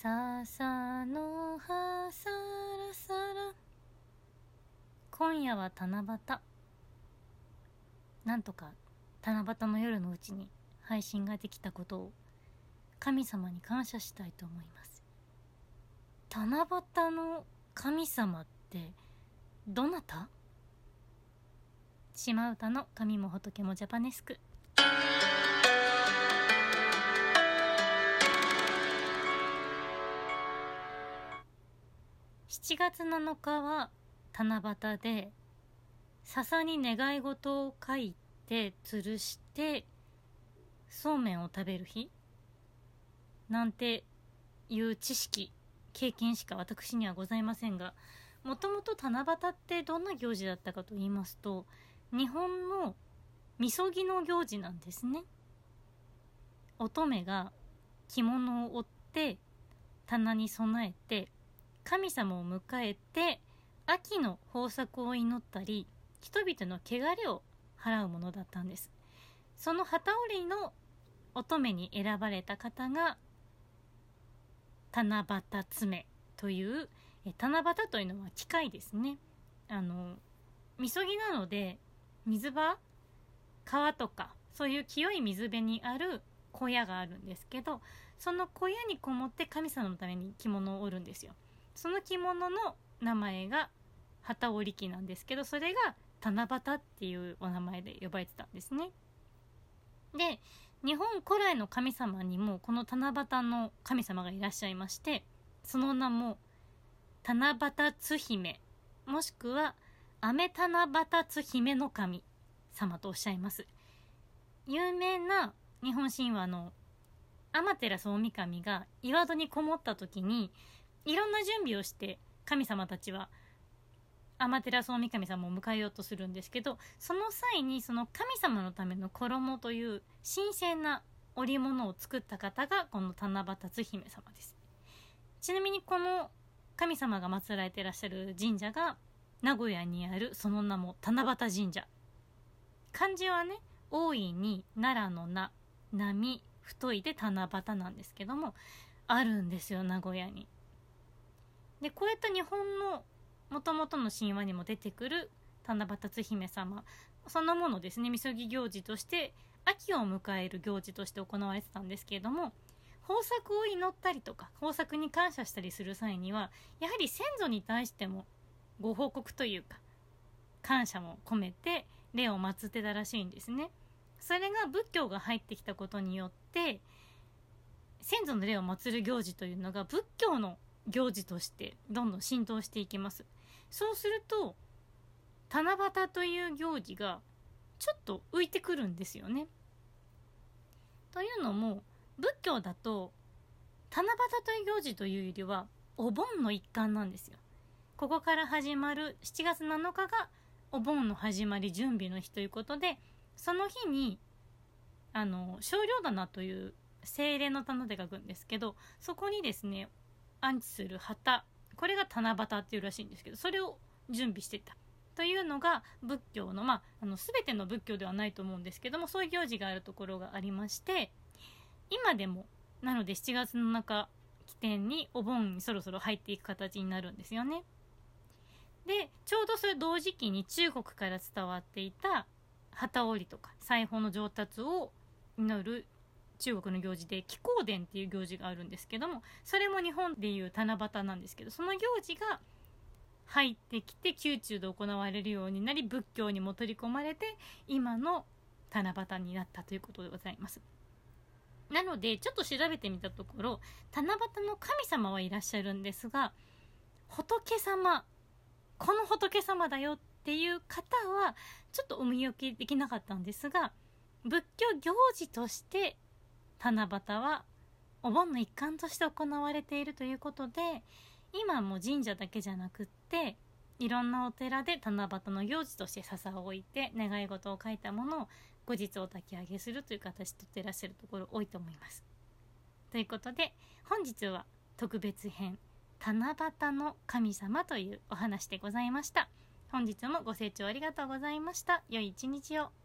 笹の葉さらさら。今夜は七夕。なんとか七夕の夜のうちに配信ができたことを神様に感謝したいと思います。七夕の神様ってどなた？島唄の神も仏もジャパネスク。7月7日は七夕で笹に願い事を書いて吊るしてそうめんを食べる日。なんていう知識経験しか私にはございませんがもともと七夕ってどんな行事だったかと言いますと日本のみそぎの行事なんですね。乙女が着物を追って棚に備えて神様を迎えて秋の豊作を祈ったり人々の汚れを払うものだったんです。その旗織りの乙女に選ばれた方が七夕爪というえ七夕というのは機械ですね。あのみそぎなので水場川とかそういう清い水辺にある小屋があるんですけどその小屋にこもって神様のために着物を織るんですよ。その着物の名前が旗織機なんですけどそれが七夕っていうお名前で呼ばれてたんですね。で日本古来の神様にもこの七夕の神様がいらっしゃいましてその名も七夕津姫もしくは雨七夕津姫の神様とおっしゃいます。有名な日本神話の天照大神が岩戸にこもった時にいろんな準備をして神様たちは天照大神様を迎えようとするんですけどその際にその神様のための衣という神聖な織物を作った方がこの七夕津姫様です。ちなみにこの神様が祀られていらっしゃる神社が名古屋にあるその名も七夕神社。漢字はね大いに奈良の名波太いで七夕なんですけどもあるんですよ名古屋に。でこういった日本のもともとの神話にも出てくる七夕津姫様。そのものですね。みそぎ行事として秋を迎える行事として行われてたんですけれども豊作を祈ったりとか豊作に感謝したりする際にはやはり先祖に対してもご報告というか感謝も込めて霊を祀ってたらしいんですね。それが仏教が入ってきたことによって先祖の霊を祀る行事というのが仏教の行事としてどんどん浸透していきます。そうすると七夕という行事がちょっと浮いてくるんですよね。というのも仏教だと七夕という行事というよりはお盆の一環なんですよ。ここから始まる7月7日がお盆の始まり準備の日ということでその日にあの少量棚という精霊の棚で書くんですけどそこにですね安置する旗これが七夕っていうらしいんですけどそれを準備してたというのが仏教のまああの全ての仏教ではないと思うんですけどもそういう行事があるところがありまして今でもなので7月の中起点にお盆にそろそろ入っていく形になるんですよね。でちょうどそれ同時期に中国から伝わっていた旗織りとか裁縫の上達を祈る中国の行事で気候伝っていう行事があるんですけどもそれも日本でいう七夕なんですけどその行事が入ってきて宮中で行われるようになり仏教にも取り込まれて今の七夕になったということでございます。なのでちょっと調べてみたところ七夕の神様はいらっしゃるんですが仏様この仏様だよっていう方はちょっとお見受けできなかったんですが仏教行事として七夕はお盆の一環として行われているということで今も神社だけじゃなくっていろんなお寺で七夕の行事として笹を置いて願い事を書いたものを後日お焚き上げするという形でってらっしゃるところ多いと思います。ということで本日は特別編七夕の神様というお話でございました。本日もご清聴ありがとうございました。良い一日を。